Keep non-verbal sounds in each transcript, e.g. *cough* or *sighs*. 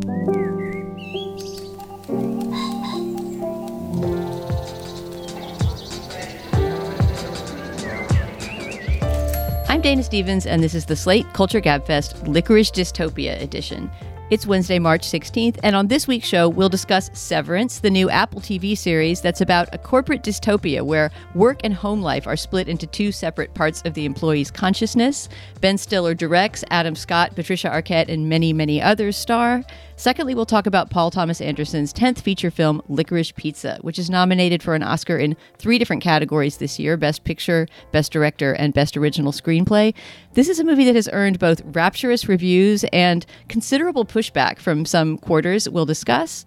I'm Dana Stevens, and this is the Slate Culture Gabfest Licorice Dystopia edition. It's Wednesday, March 16th, and on this week's show, we'll discuss Severance, the new Apple TV series that's about a corporate dystopia where work and home life are split into two separate parts of the employee's consciousness. Ben Stiller directs, Adam Scott, Patricia Arquette, and many, many others star. Secondly, we'll talk about Paul Thomas Anderson's 10th feature film, Licorice Pizza, which is nominated for an Oscar in three different categories this year Best Picture, Best Director, and Best Original Screenplay. This is a movie that has earned both rapturous reviews and considerable pushback from some quarters we'll discuss.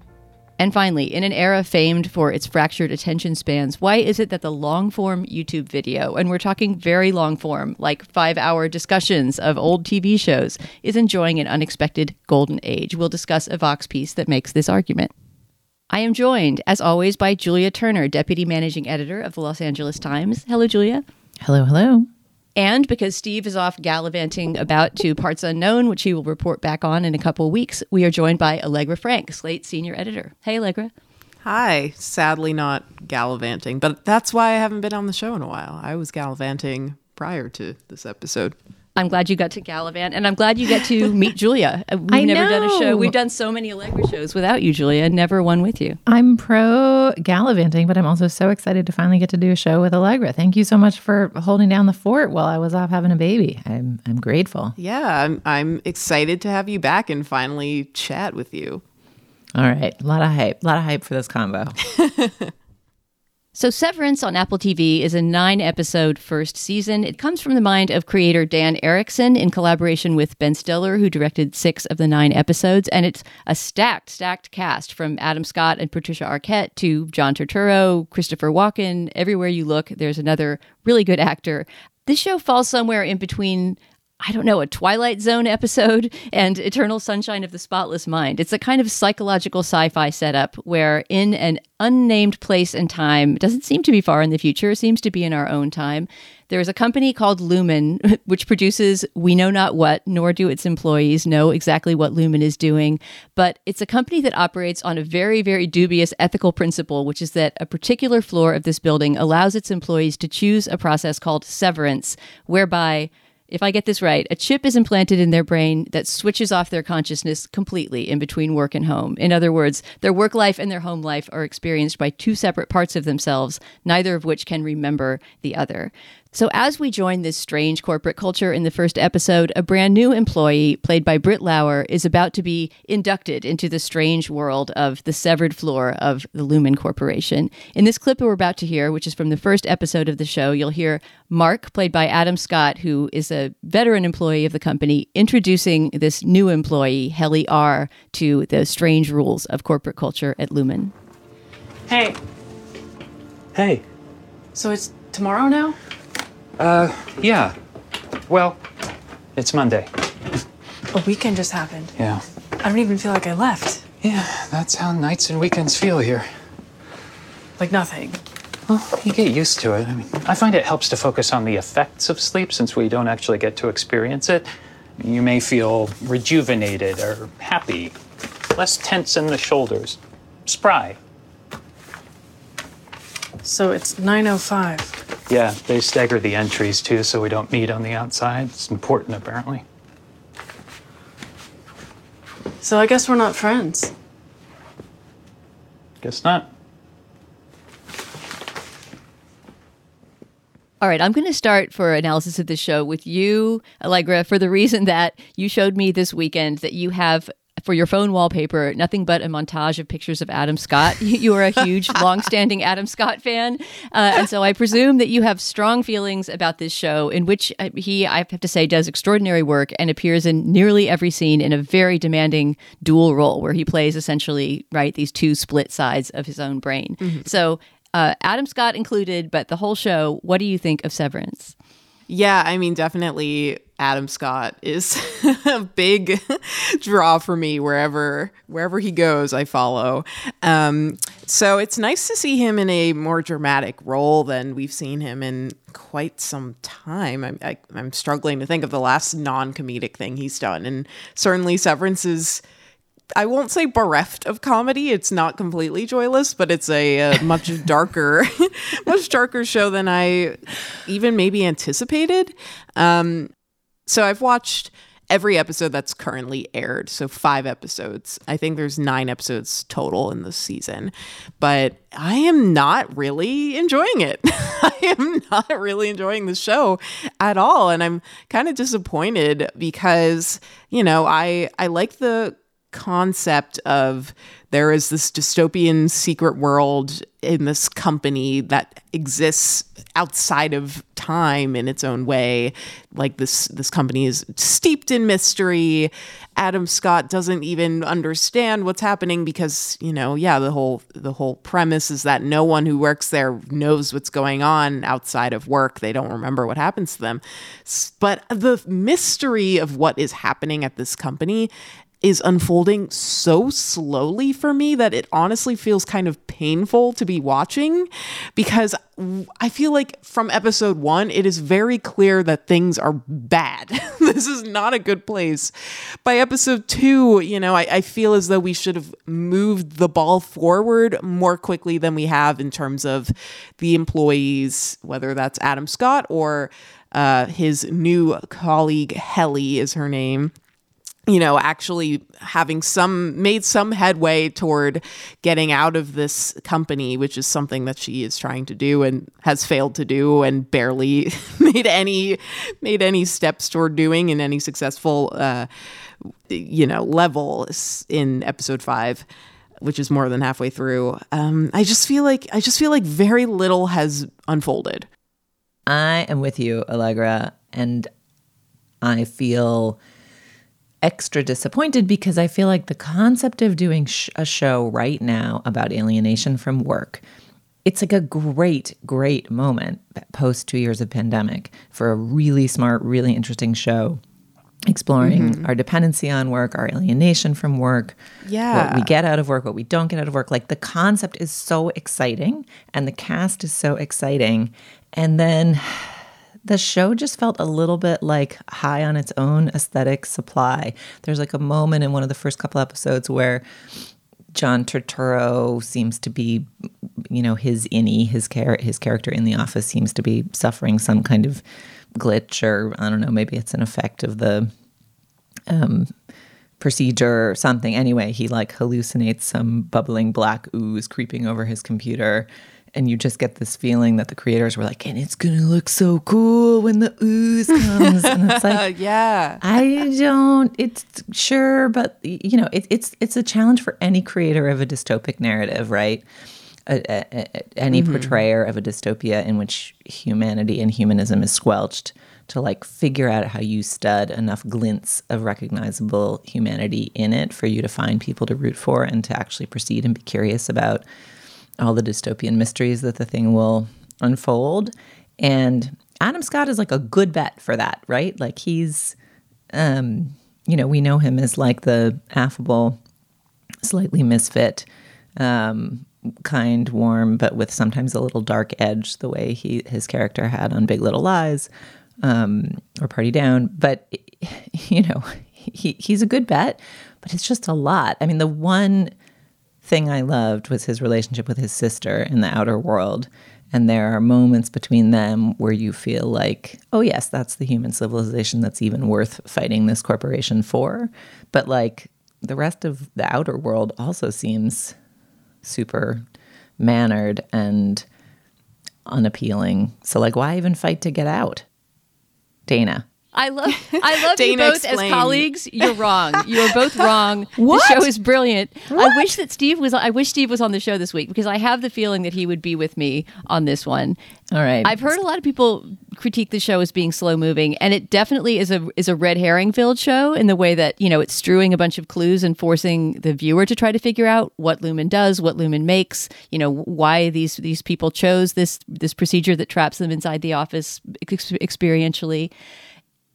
And finally, in an era famed for its fractured attention spans, why is it that the long form YouTube video, and we're talking very long form, like five hour discussions of old TV shows, is enjoying an unexpected golden age? We'll discuss a Vox piece that makes this argument. I am joined, as always, by Julia Turner, Deputy Managing Editor of the Los Angeles Times. Hello, Julia. Hello, hello. And because Steve is off gallivanting about to parts unknown, which he will report back on in a couple of weeks, we are joined by Allegra Frank, Slate senior editor. Hey, Allegra. Hi. Sadly, not gallivanting, but that's why I haven't been on the show in a while. I was gallivanting prior to this episode. I'm glad you got to gallivant, and I'm glad you get to *laughs* meet Julia. Uh, We've I never done a show. know. We've done so many Allegra shows without you, Julia, never one with you. I'm pro gallivanting, but I'm also so excited to finally get to do a show with Allegra. Thank you so much for holding down the fort while I was off having a baby. I'm I'm grateful. Yeah, I'm, I'm excited to have you back and finally chat with you. All right, a lot of hype, a lot of hype for this combo. *laughs* So, Severance on Apple TV is a nine episode first season. It comes from the mind of creator Dan Erickson in collaboration with Ben Stiller, who directed six of the nine episodes. And it's a stacked, stacked cast from Adam Scott and Patricia Arquette to John Turturro, Christopher Walken. Everywhere you look, there's another really good actor. This show falls somewhere in between I don't know, a Twilight Zone episode *laughs* and Eternal Sunshine of the Spotless Mind. It's a kind of psychological sci fi setup where, in an unnamed place and time, doesn't seem to be far in the future, it seems to be in our own time. There is a company called Lumon, *laughs* which produces we know not what, nor do its employees know exactly what Lumon is doing. But it's a company that operates on a very, very dubious ethical principle, which is that a particular floor of this building allows its employees to choose a process called severance, whereby if I get this right, a chip is implanted in their brain that switches off their consciousness completely in between work and home. In other words, their work life and their home life are experienced by two separate parts of themselves, neither of which can remember the other. So, as we join this strange corporate culture in the first episode, a brand new employee, played by Britt Lower, is about to be inducted into the strange world of the severed floor of the Lumon Corporation. In this clip we're about to hear, which is from the first episode of the show, you'll hear Mark, played by Adam Scott, who is a veteran employee of the company, introducing this new employee, Helly R., to the strange rules of corporate culture at Lumon. Hey, Hey. so it's tomorrow now? Uh, yeah. Well, it's Monday. A weekend just happened. Yeah. I don't even feel like I left. Yeah, that's how nights and weekends feel here. Like nothing. Well, you get used to it. I mean, I find it helps to focus on the effects of sleep since we don't actually get to experience it. You may feel rejuvenated or happy, less tense in the shoulders, spry. So it's 9.05. Yeah, they stagger the entries too so we don't meet on the outside. It's important, apparently. So I guess we're not friends. Guess not. All right, I'm going to start for analysis of this show with you, Allegra, for the reason that you showed me this weekend that you have for your phone wallpaper nothing but a montage of pictures of Adam Scott. *laughs* You are a huge, *laughs* longstanding Adam Scott fan, uh, and so I presume that you have strong feelings about this show, in which uh, he, I have to say, does extraordinary work and appears in nearly every scene in a very demanding dual role, where he plays essentially right these two split sides of his own brain. So. Uh, Adam Scott included, but the whole show. What do you think of Severance? Yeah, I mean, definitely Adam Scott is *laughs* a big *laughs* draw for me wherever wherever he goes. I follow. Um, so it's nice to see him in a more dramatic role than we've seen him in quite some time. I'm I, I'm struggling to think of the last non comedic thing he's done, and certainly Severance is. I won't say bereft of comedy. It's not completely joyless, but it's a, a *laughs* much darker, much darker show than I even maybe anticipated. Um, so I've watched every episode that's currently aired. So five episodes. I think there's nine episodes total in this season, but I am not really enjoying it. *laughs* I am not really enjoying the show at all, and I'm kind of disappointed because you know I I like the concept of there is this dystopian secret world in this company that exists outside of time in its own way. Like this this company is steeped in mystery. Adam scott doesn't even understand what's happening because you know yeah the whole the whole premise is that no one who works there knows what's going on outside of work. They don't remember what happens to them. But the mystery of what is happening at this company is unfolding so slowly for me that it honestly feels kind of painful to be watching because I feel like from episode one, it is very clear that things are bad. *laughs* this is not a good place. By episode two, you know, I, I feel as though we should have moved the ball forward more quickly than we have in terms of the employees, whether that's Adam Scott or uh, his new colleague, Helly is her name you know, actually having some made some headway toward getting out of this company, which is something that she is trying to do and has failed to do and barely *laughs* made any made any steps toward doing in any successful uh, you know level in episode five which is more than halfway through. Um, i just feel like i just feel like very little has unfolded. I am with you, Allegra, and I feel extra disappointed because I feel like the concept of doing sh- a show right now about alienation from work it's like a great great moment post 2 years of pandemic for a really smart really interesting show exploring mm-hmm. our dependency on work our alienation from work yeah. what we get out of work what we don't get out of work. Like the concept is so exciting and the cast is so exciting. And then the show just felt a little bit like high on its own aesthetic supply. There's like a moment in one of the first couple episodes where John Turturro seems to be, you know, his innie, his char- his character in the office seems to be suffering some kind of glitch, or I don't know, maybe it's an effect of the um, procedure or something. Anyway, he like hallucinates some bubbling black ooze creeping over his computer. And you just get this feeling that the creators were like, and it's gonna look so cool when the ooze comes. and it's like, *laughs* yeah I don't. It's sure, but you know, it, it's it's a challenge for any creator of a dystopic narrative, right? A, a, a- any mm-hmm. portrayer of a dystopia in which humanity and humanism is squelched to like figure out how you stud enough glints of recognizable humanity in it for you to find people to root for and to actually proceed and be curious about all the dystopian mysteries that the thing will unfold. And Adam Scott is like a good bet for that, right? Like he's, um, you know, we know him as like the affable, slightly misfit, um, kind, warm, but with sometimes a little dark edge, the way he his character had on Big Little Lies um, or Party Down. But *laughs* you know, he he's a good bet, but it's just a lot. I mean, the one thing I loved was his relationship with his sister in the outer world. And there are moments between them where you feel like, oh, yes, that's the human civilization that's even worth fighting this corporation for. But like the rest of the outer world also seems super mannered and unappealing. So, like, why even fight to get out? Dana. I love I *laughs* love you both explain. as colleagues. You're wrong. You're both *laughs* wrong. What? The show is brilliant. I wish that Steve was I wish Steve was on the show this week because I have the feeling that he would be with me on this one. All right. I've heard a lot of people critique the show as being slow moving, and it definitely is a is a red herring filled show in the way that you know it's strewing a bunch of clues and forcing the viewer to try to figure out what Lumon does, what Lumon makes, you know why these these people chose this this procedure that traps them inside the office ex- experientially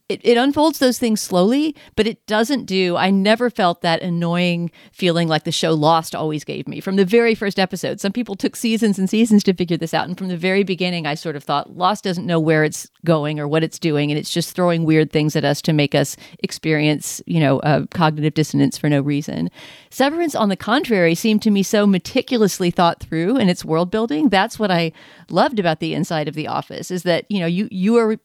it, it unfolds those things slowly, but it doesn't do. I never felt that annoying feeling like the show Lost always gave me from the very first episode. Some people took seasons and seasons to figure this out. And from the very beginning, I sort of thought Lost doesn't know where it's going or what it's doing. And it's just throwing weird things at us to make us experience, you know, uh, cognitive dissonance for no reason. Severance, on the contrary, seemed to me so meticulously thought through in its world building. That's what I loved about the inside of the office is that, you know, you, you are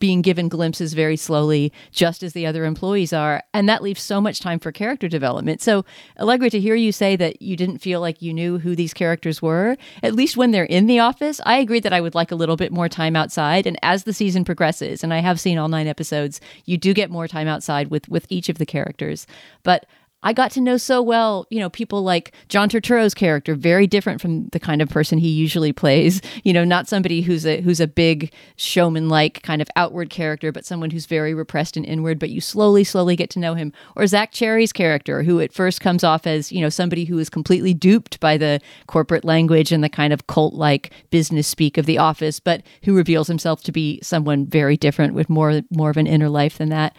being given glimpses very slowly, just as the other employees are. And that leaves so much time for character development. So, Allegra, to hear you say that you didn't feel like you knew who these characters were, at least when they're in the office, I agree that I would like a little bit more time outside. And as the season progresses, and I have seen all nine episodes, you do get more time outside with, with each of the characters. But I got to know so well, you know, people like John Turturro's character, very different from the kind of person he usually plays. *laughs* You know, not somebody who's a who's a big showman-like kind of outward character, but someone who's very repressed and inward. But you slowly, slowly get to know him. Or Zach Cherry's character, who at first comes off as you know somebody who is completely duped by the corporate language and the kind of cult-like business speak of the office, but who reveals himself to be someone very different with more more of an inner life than that.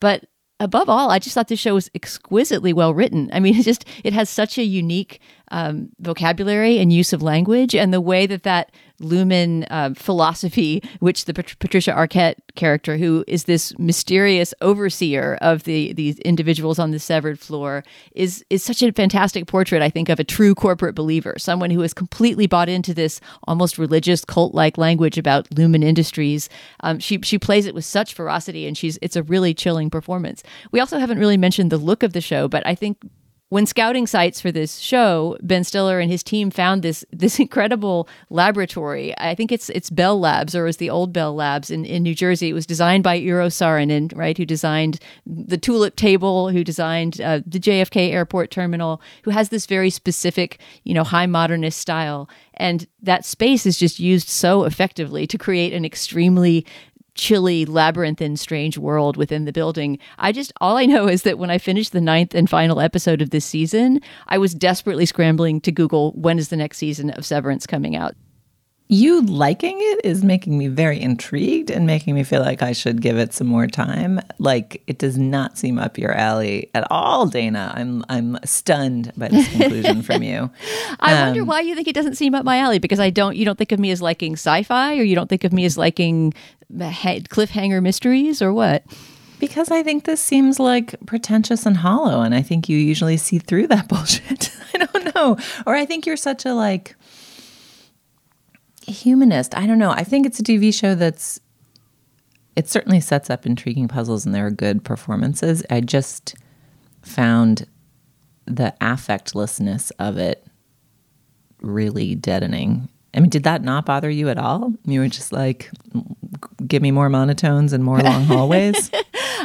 But above all, I just thought this show was exquisitely well written. I mean, *laughs* it just it has such a unique um, vocabulary and use of language, and the way that that Lumon uh, philosophy, which the Pat- Patricia Arquette character, who is this mysterious overseer of the these individuals on the severed floor, is is such a fantastic portrait. I think of a true corporate believer, someone who has completely bought into this almost religious cult like language about Lumon Industries. Um, she she plays it with such ferocity, and she's it's a really chilling performance. We also haven't really mentioned the look of the show, but I think when scouting sites for this show, Ben Stiller and his team found this *laughs* this incredible laboratory. I think it's it's Bell Labs or it was the old Bell Labs in, in New Jersey. It was designed by Eero Saarinen, right, who designed the tulip table, who designed uh, the JFK airport terminal, who has this very specific, you know, high modernist style. And that space is just used so effectively to create an extremely chilly labyrinthine strange world within the building. I just all i know is that when i finished the ninth and final episode of this season i was desperately scrambling to google when is the next season of severance coming out You liking it is making me very intrigued and making me feel like I should give it some more time. Like it does not seem up your alley at all, Dana. I'm I'm stunned by this *laughs* conclusion from you. i Um, wonder why you think it doesn't seem up my alley because i don't you don't think of me as liking sci-fi or you don't think of me as liking ha- cliffhanger mysteries or what Because I think this seems like pretentious and hollow, and I think you usually see through that *laughs* bullshit. *laughs* I don't know. Or I think you're such a like humanist. I don't know. I think it's a TV show that's it certainly sets up intriguing puzzles and there are good performances. I just found the affectlessness of it really deadening. I mean, did that not bother you at all? You were just like, give me more monotones and more long *laughs* hallways.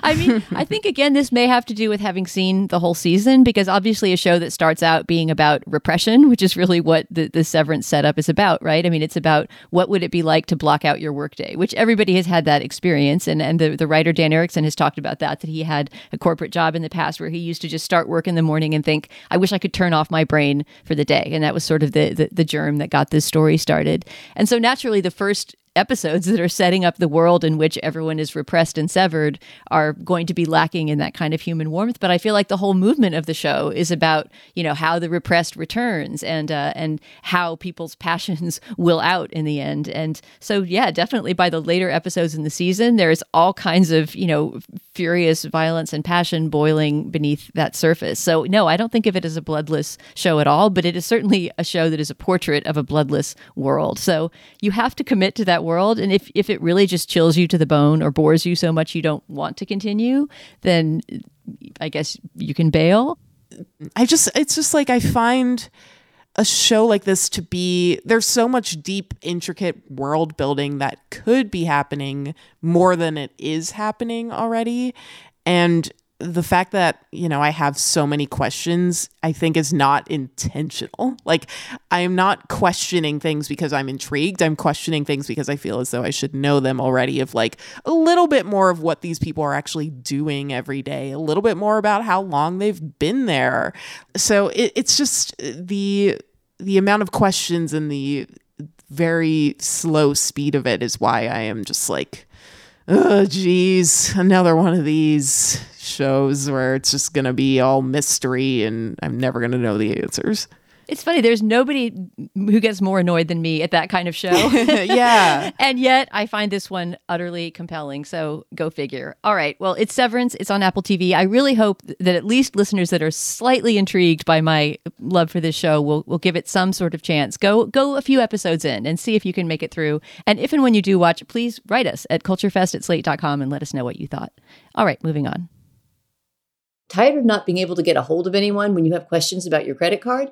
I mean, I think *laughs* again, this may have to do with having seen the whole season because obviously a show that starts out being about repression, which is really what the, the severance setup is about, right? I mean, it's about what would it be like to block out your workday, which everybody has had that experience. And, and the, the writer Dan Erickson has talked about that, that he had a corporate job in the past where he used to just start work in the morning and think, I wish I could turn off my brain for the day. And that was sort of the, the, the germ that got this story started. And so naturally, the first episodes that are setting up the world in which everyone is repressed and severed are going to be lacking in that kind of human warmth. But I feel like the whole movement of the show is about you know how the repressed returns and uh, and how people's *laughs* passions will out in the end. And so yeah, definitely by the later episodes in the season, there's all kinds of you know furious violence and passion boiling beneath that surface. So no, I don't think of it as a bloodless show at all. But it is certainly a show that is a portrait of a bloodless world. So you have to commit to that world. And if, if it really just chills you to the bone or bores you so much you don't want to continue, then I guess you can bail. I just it's just like I find a show like this to be there's so much deep intricate world building that could be happening more than it is happening already. And the fact that you know i have so many questions i think is not intentional. Like i am not questioning things because i'm intrigued. I'm questioning things because i feel as though i should know them already of like a little bit more of what these people are actually doing every day a little bit more about how long they've been there. So it, it's just the the amount of questions and the very slow speed of it is why i am just like oh geez. Another one of these shows where it's just gonna be all mystery and i'm never gonna know the answers It's funny. There's nobody who gets more annoyed than me at that kind of show. *laughs* yeah *laughs* and yet I find this one utterly compelling. So go figure. All right. Well, it's Severance. It's on Apple TV. I really hope that at least listeners that are slightly intrigued by my love for this show will will give it some sort of chance. Go go a few episodes in and see if you can make it through. And if and when you do watch, please write us at culturefest at slate.com and let us know what you thought. All right, moving on. Tired of not being able to get a hold of anyone when you have questions about your credit card?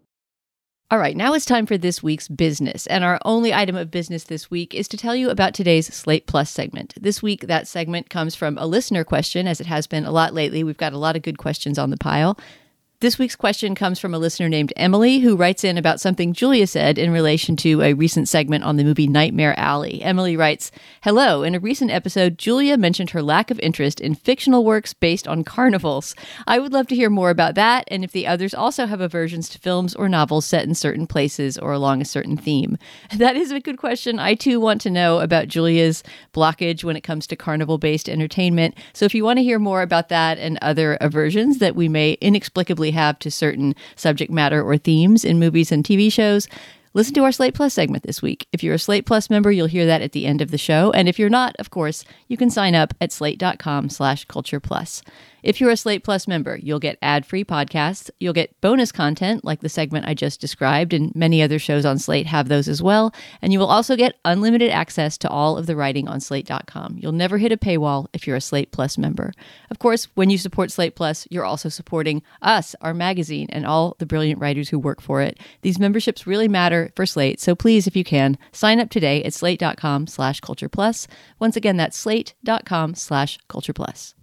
All right, now it's time for this week's business. And our only item of business this week is to tell you about today's Slate Plus segment. This week, that segment comes from a listener question, as it has been a lot lately. We've got a lot of good questions on the pile. This week's question comes from a listener named Emily, who writes in about something Julia said in relation to a recent segment on the movie Nightmare Alley. Emily writes Hello, in a recent episode, Julia mentioned her lack of interest in fictional works based on carnivals. I would love to hear more about that, and if the others also have aversions to films or novels set in certain places or along a certain theme. *laughs* That is a good question. I too want to know about Julia's blockage when it comes to carnival based entertainment. So if you want to hear more about that and other aversions that we may inexplicably have to certain subject matter or themes in movies and TV shows, listen to our Slate Plus segment this week. If you're a Slate Plus member, you'll hear that at the end of the show. And if you're not, of course, you can sign up at slate.com slash culture plus. If you're a Slate Plus member, you'll get ad free podcasts. You'll get bonus content like the segment I just described, and many other shows on Slate have those as well. And you will also get unlimited access to all of the writing on slate.com. You'll never hit a paywall if you're a Slate Plus member. Of course, when you support Slate Plus, you're also supporting us, our magazine, and all the brilliant writers who work for it. These memberships really matter for Slate, so please, if you can, sign up today at slate.com slash culture plus. Once again, that's slate.com slash culture plus.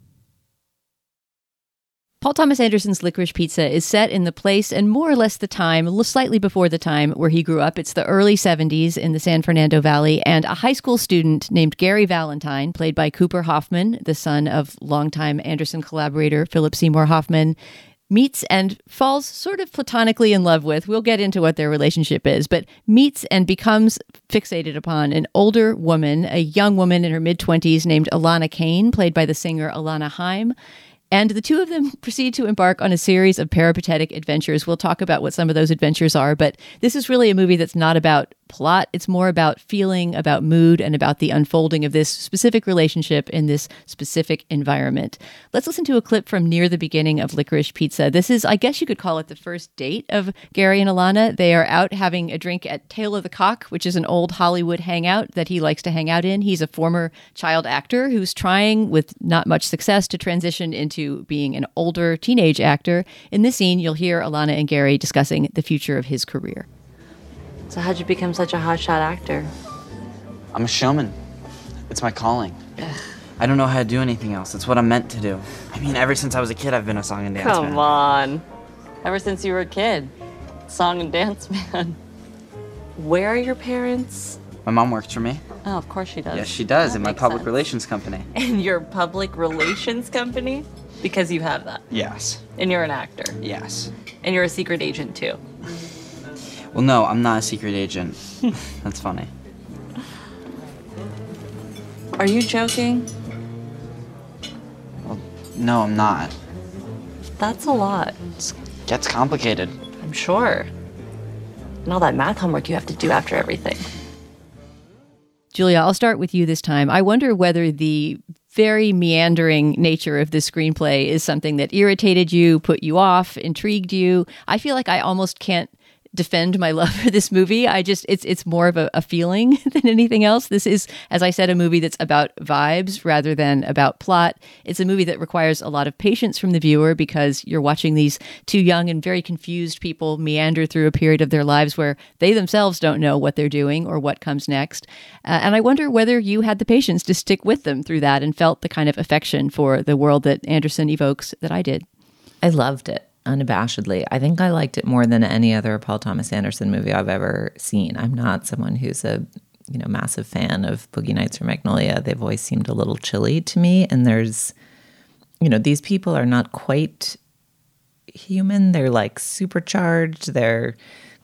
Paul Thomas Anderson's Licorice Pizza is set in the place and more or less the time, slightly before the time where he grew up. It's the early 70s in the San Fernando Valley, and a high school student named Gary Valentine, played by Cooper Hoffman, the son of longtime Anderson collaborator Philip Seymour Hoffman, meets and falls sort of platonically in love with. We'll get into what their relationship is, but meets and becomes fixated upon an older woman, a young woman in her mid 20s named Alana Kane, played by the singer Alana Haim. And the two of them proceed to embark on a series of peripatetic adventures. We'll talk about what some of those adventures are, but this is really a movie that's not about plot. It's more about feeling, about mood, and about the unfolding of this specific relationship in this specific environment. Let's listen to a clip from near the beginning of Licorice Pizza. This is, I guess you could call it the first date of Gary and Alana. They are out having a drink at Tail of the Cock, which is an old Hollywood hangout that he likes to hang out in. He's a former child actor who's trying, with not much success, to transition into being an older teenage actor. In this scene, you'll hear Alana and Gary discussing the future of his career. So how'd you become such a hotshot actor? I'm a showman. It's my calling. I don't know how to do anything else. It's what I'm meant to do. I mean, ever since I was a kid, I've been a song and dance Come man. on. Ever since you were a kid, song and dance *laughs* man. Where are your parents? My mom works for me. Oh, of course she does. Yes, she does That in my public sense. relations company. *laughs* In your public relations company? Because you have that. Yes. And you're an actor. Yes. And you're a secret agent too. Well, no, I'm not a secret agent. *laughs* That's funny. Are you joking? No, I'm not. That's a lot. Gets complicated. I'm sure. And all that math homework you have to do after everything. Julia, I'll start with you this time. I wonder whether the very meandering nature of the screenplay is something that irritated you, put you off, intrigued you. I feel like I almost can't defend my love for this movie. I just it's it's more of a, a, feeling *laughs* than anything else. This is, as I said, a movie that's about vibes rather than about plot. It's a movie that requires a lot of patience from the viewer because you're watching these two young and very confused people meander through a period of their lives where they themselves don't know what they're doing or what comes next. Uh, and I wonder whether you had the patience to stick with them through that and felt the kind of affection for the world that Anderson evokes that I did. I loved it unabashedly. I think I liked it more than any other Paul Thomas Anderson movie I've ever seen. I'm not someone who's a you know massive fan of Boogie Nights or Magnolia. They've always seemed a little chilly to me. And there's, you know, these people are not quite human. They're like supercharged. They're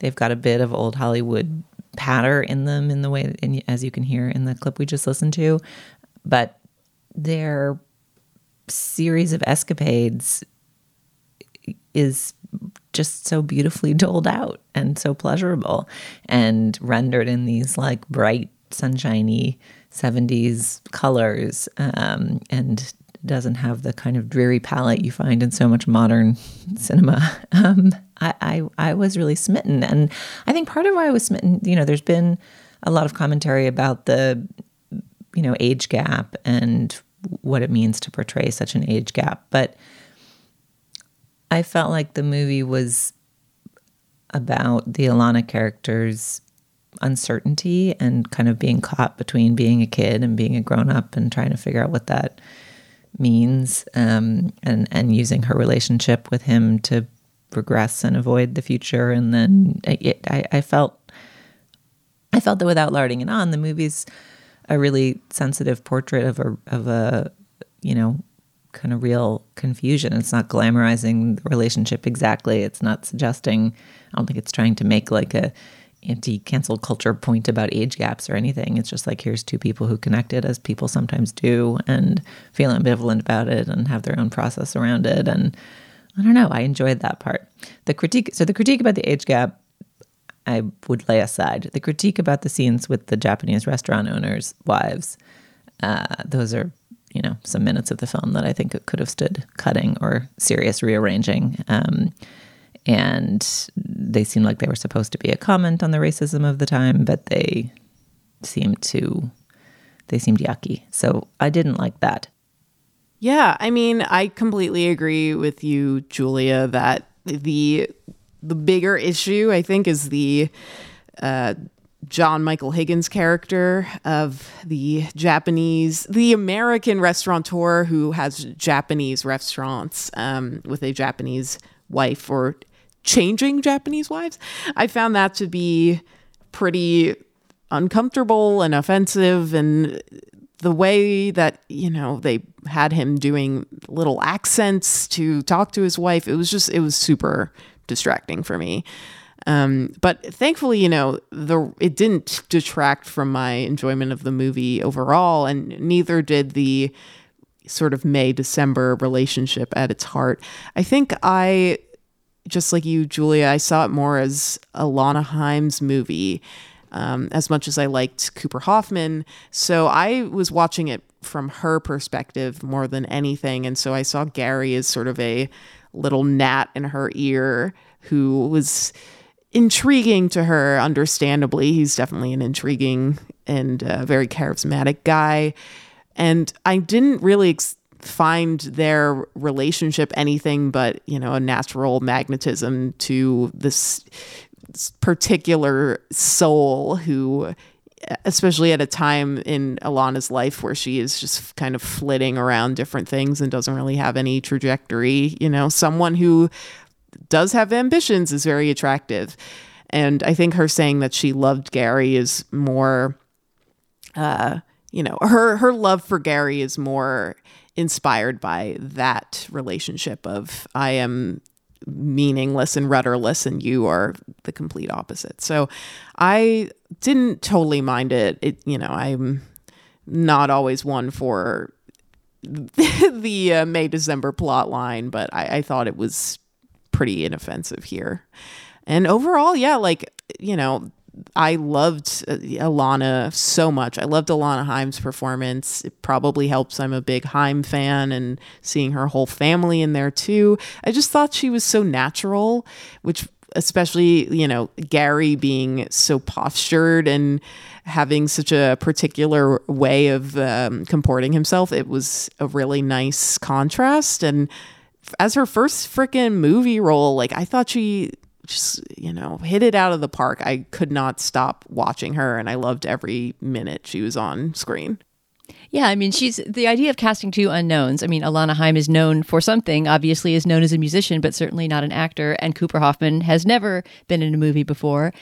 they've got a bit of old Hollywood patter in them in the way in, as you can hear in the clip we just listened to, but their series of escapades is just so beautifully *laughs* doled out and so pleasurable and rendered in these like bright, sunshiny 70s colors um, and doesn't have the kind of dreary palette you find in so much modern *laughs* cinema. *laughs* Um, I, I, I was really smitten. And I think part of why I was smitten, you know, there's been a lot of commentary about the, you know, age gap and what it means to portray such an age gap. But I felt like the movie was about the Alana character's uncertainty and kind of being caught between being a kid and being a grown up and trying to figure out what that means um, and and using her relationship with him to progress and avoid the future. And then I, I felt I felt that without larding it on the movie's a really sensitive portrait of a of a you know kind of real confusion. It's not glamorizing the relationship exactly. It's not suggesting, I don't think it's trying to make like a anti cancel culture point about age gaps or anything. It's just like here's two people who connected as people sometimes do and feel ambivalent about it and have their own process around it. And I don't know, I enjoyed that part. The critique so the critique about the age gap I would lay aside. The critique about the scenes with the Japanese restaurant owners' wives, uh, those are you know some minutes of the film that I think it could have stood cutting or serious rearranging. Um, and they seemed like they were supposed to be a comment on the racism of the time, but they seemed to they seemed yucky. So I didn't like that. Yeah, I mean, I completely agree with you, Julia, that the the bigger issue I think is the uh, John Michael Higgins character of the Japanese, the American restaurateur who has Japanese restaurants um, with a Japanese wife or changing Japanese wives. I found that to be pretty uncomfortable and offensive. And the way that, you know, they had him doing little accents to talk to his wife, it was just, it was super distracting for me. Um, but thankfully, you know, the it didn't detract from my enjoyment of the movie overall, and neither did the sort of May December relationship at its heart. I think I, just like you, Julia, I saw it more as Alana Haim movie. Um, as much as I liked Cooper Hoffman. So I was watching it from her perspective more than anything. And so I saw Gary as sort of a little gnat in her ear who was intriguing to her, understandably. He's definitely an intriguing and uh, very charismatic guy. And I didn't really ex- find their relationship anything but, you know, a natural magnetism to this particular soul who especially at a time in Alana's life where she is just kind of flitting around different things and doesn't really have any trajectory, you know, someone who does have ambitions is very attractive. And I think her saying that she loved Gary is more, uh, you know, her her love for Gary is more inspired by that relationship of I am meaningless and rudderless and you are the complete opposite. So I didn't totally mind it. It you know, I'm not always one for *laughs* the uh, May December plot line, but I, I thought it was pretty inoffensive here. And overall, yeah, like, you know, I loved uh, Alana so much. I loved Alana Haim's performance. It probably helps. I'm a big Haim fan and seeing her whole family in there too. I just thought she was so natural, which especially, you know, Gary being so postured and having such a particular way of um, comporting himself, it was a really nice contrast. And as her first freaking movie role, like I thought she just, you know, hit it out of the park. I could not stop watching her and I loved every minute she was on screen. Yeah, I mean, she's the idea of casting two unknowns. I mean, Alana Haim is known for something, obviously, is known as a musician, but certainly not an actor. And Cooper Hoffman has never been in a movie before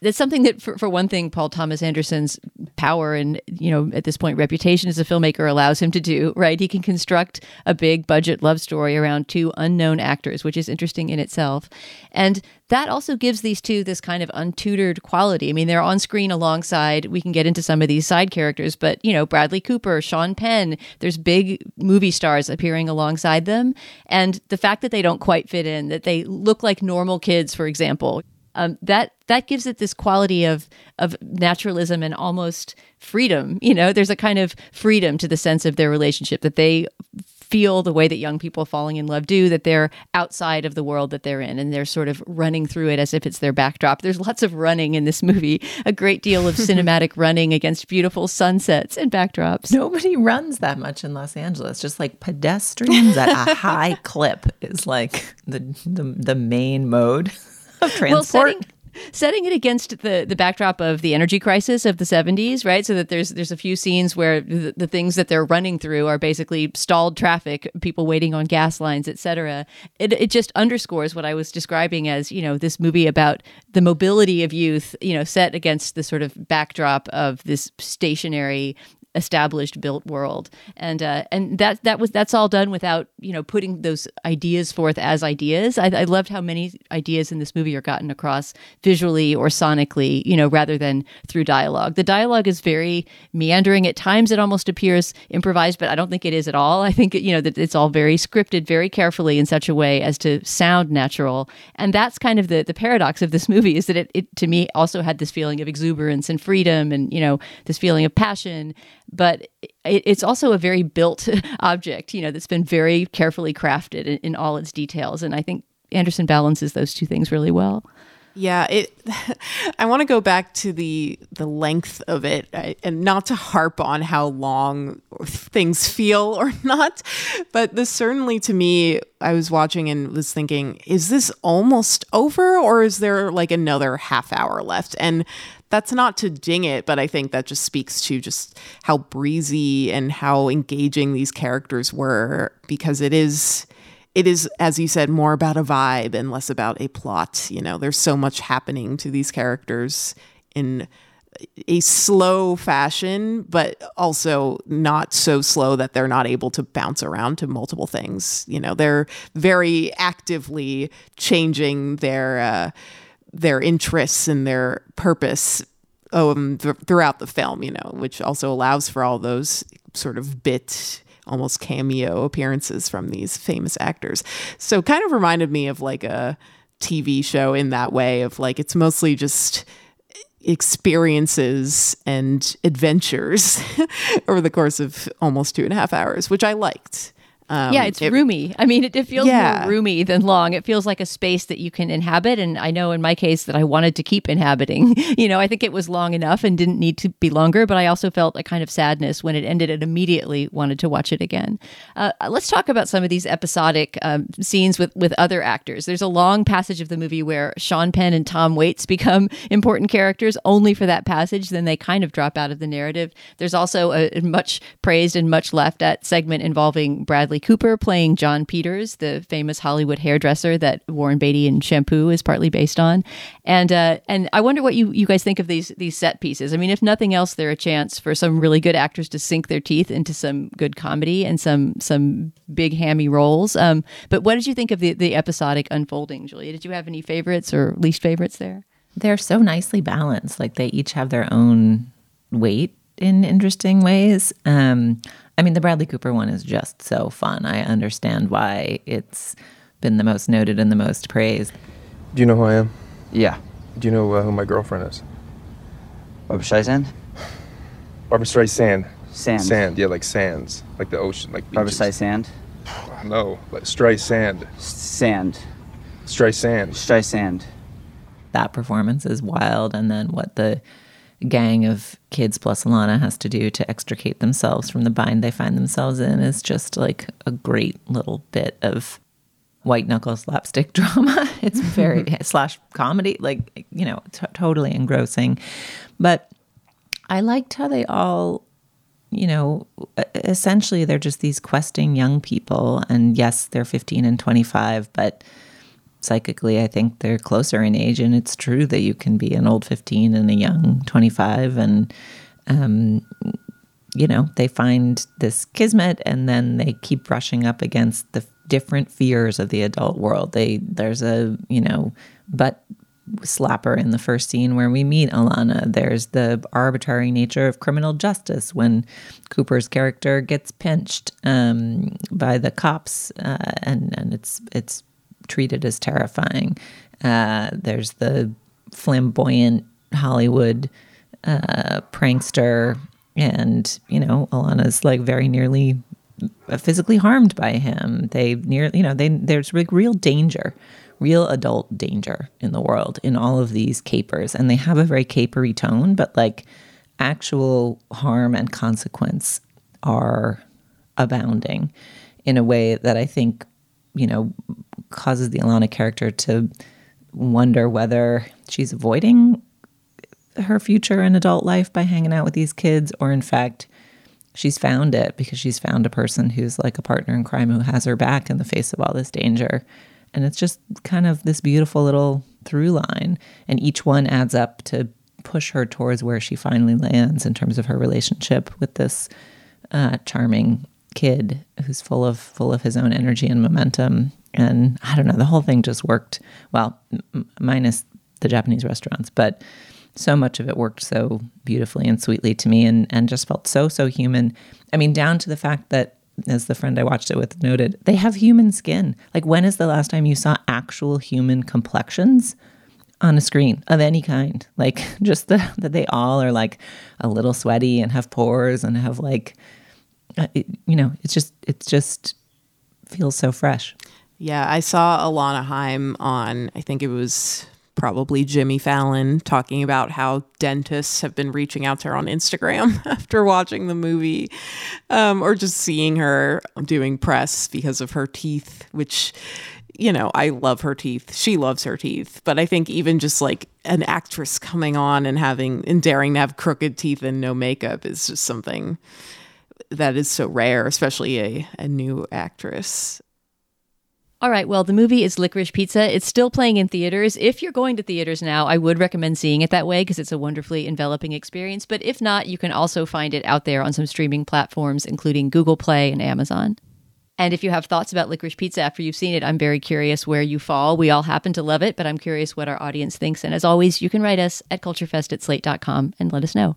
that's something that for, for one thing paul thomas anderson's power and you know at this point reputation as a filmmaker allows him to do right? He can construct a big budget love story around two unknown actors which is interesting in itself. And that also gives these two this kind of untutored quality. I mean they're on screen alongside we can get into some of these side characters but you know bradley cooper sean penn there's big movie stars appearing alongside them. And the fact that they don't quite fit in that they look like normal kids for example um, that that gives it this quality of of naturalism and almost freedom. You know, there's a kind of freedom to the sense of their relationship that they feel the way that young people falling in love do that they're outside of the world that they're in and they're sort of running through it as if it's their backdrop. There's lots of running in this movie a great deal of cinematic *laughs* running against beautiful sunsets and backdrops. Nobody runs that much in los angeles just like pedestrians at a high *laughs* clip is like the the, the main mode *laughs* of *laughs* transport. Well, setting, setting it against the the backdrop of the energy crisis of the 70s right so that there's there's a few scenes where the, the things that they're running through are basically stalled traffic people waiting on gas lines etc it, it just underscores what i was describing as you know this movie about the mobility of youth you know set against the sort of backdrop of this stationary established built world. And uh, and that that was that's all done without you know putting those ideas forth as ideas. I, I loved how many ideas in this movie are gotten across visually or sonically you know rather than through dialogue. The dialogue is very meandering. At times it almost appears improvised but I don't think it is at all. I think you know that it's all very scripted very carefully in such a way as to sound natural. And that's kind of the the paradox of this movie is that it, it to me also had this feeling of exuberance and freedom and you know this feeling of passion but it, it's also a very built *laughs* object, you know, that's been very carefully crafted in, in all its details. And I think Anderson balances those two things really well. Yeah, it. *laughs* I want to go back to the the length of it, and not to harp on how long things feel *laughs* or not, but this certainly to me, I was watching and was thinking, is this almost over, or is there like another half hour left? And that's not to ding it, but I think that just speaks to just how breezy and how engaging these characters were because it is it is as you said more about a vibe and less about a plot, you know. There's so much happening to these characters in a slow fashion, but also not so slow that they're not able to bounce around to multiple things. You know, they're very actively changing their uh, their interests and their purpose um, th- throughout the film, you know, which also allows for all those sort of bit almost cameo appearances from these famous actors. So kind of reminded me of like a TV show in that way of like it's mostly just experiences and adventures *laughs* over the course of almost two and a half hours, which I liked. Um, yeah, it's it, roomy. I mean, it, it feels yeah. more roomy than long. It feels like a space that you can inhabit. And I know in my case that I wanted to keep inhabiting. *laughs* you know, I think it was long enough and didn't need to be longer, but I also felt a kind of sadness when it ended and immediately wanted to watch it again. Uh, let's talk about some of these episodic um, scenes with, with other actors. There's a long passage of the movie where Sean Penn and Tom Waits become *laughs* important characters only for that passage. Then they kind of drop out of the narrative. There's also a much praised and much left at segment involving Bradley Bradley Cooper playing Jon Peters, the famous Hollywood hairdresser that Warren Beatty and Shampoo is partly based on. And uh, and I wonder what you, you guys think of these these set pieces. I mean, if nothing else, they're a chance for some really good actors to sink their teeth into some good comedy and some some big hammy roles. Um, but what did you think of the the episodic unfolding, Julia? Did you have any favorites or least favorites there? They're so nicely balanced. Like they each have their own weight in interesting ways. Um, I mean, the Bradley Cooper one is just so fun. I understand why it's been the most noted and the most praised. Do you know who I am? Yeah. Do you know uh, who my girlfriend is? Barbara Streisand? Barbara Streisand. Sand. Sand, yeah, like sands, like the ocean, like Barbara beaches. Streisand? *sighs* No, like Streisand. Sand. Streisand. Streisand. that performance is wild and then what the gang of kids plus Alana has to do to extricate themselves from the bind they find themselves in is just like a great little bit of white knuckle slapstick *laughs* drama. It's very *laughs* slash comedy, like you know, t- totally engrossing. But I liked how they all, you know, essentially they're just these questing young people, and yes, they're fifteen and twenty five, but psychically, I think they're closer in age, and it's true that you can be an old fifteen and a young twenty five, and um, you know, they find this kismet and then they keep brushing up against the different fears of the adult world. They there's a, you know, butt slapper in the first scene where we meet Alana. There's the arbitrary nature of criminal justice when Cooper's character gets pinched um, by the cops uh, and and it's it's treated as terrifying. Uh, there's the flamboyant Hollywood uh, prankster, and you know Alana's like very nearly physically harmed by him. They near you know they there's like real danger, real adult danger in the world in all of these capers, and they have a very capery tone, but like actual harm and consequence are abounding in a way that I think you know causes the Alana character to wonder whether she's avoiding her future in adult life by hanging out with these kids, or in fact, she's found it because she's found a person who's like a partner in crime who has her back in the face of all this danger. And it's just kind of this beautiful little through line. And each one adds up to push her towards where she finally lands in terms of her relationship with this uh, charming kid who's full of full of his own energy and momentum. And I don't know, the whole thing just worked well, m- minus the Japanese restaurants, but so much of it worked so beautifully and sweetly to me and, and just felt so, so human. I mean, down to the fact that, as the friend I watched it with noted, they have human skin. Like, when is the last time you saw actual human complexions on a screen of any kind? Like, *laughs* just the, that they all are like a little sweaty and have pores and have like, it, you know, it's just, it's just feels so fresh. Yeah, I saw Alana Haim on, I think it was probably Jimmy Fallon talking about how dentists have been reaching out to her on Instagram *laughs* after watching the movie um, or just seeing her doing press because of her teeth, which, you know, I love her teeth. She loves her teeth. But I think even just like an actress coming on and having and daring to have crooked teeth and no makeup is just something that is so rare, especially a, a new actress. All right. Well, the movie is Licorice Pizza. It's still playing in theaters. If you're going to theaters now, I would recommend seeing it that way because it's a wonderfully enveloping experience. But if not, you can also find it out there on some streaming platforms, including Google Play and Amazon. And if you have thoughts about Licorice Pizza after you've seen it, I'm very curious where you fall. We all happen to love it, but I'm curious what our audience thinks. And as always, you can write us at culturefest at slate.com and let us know.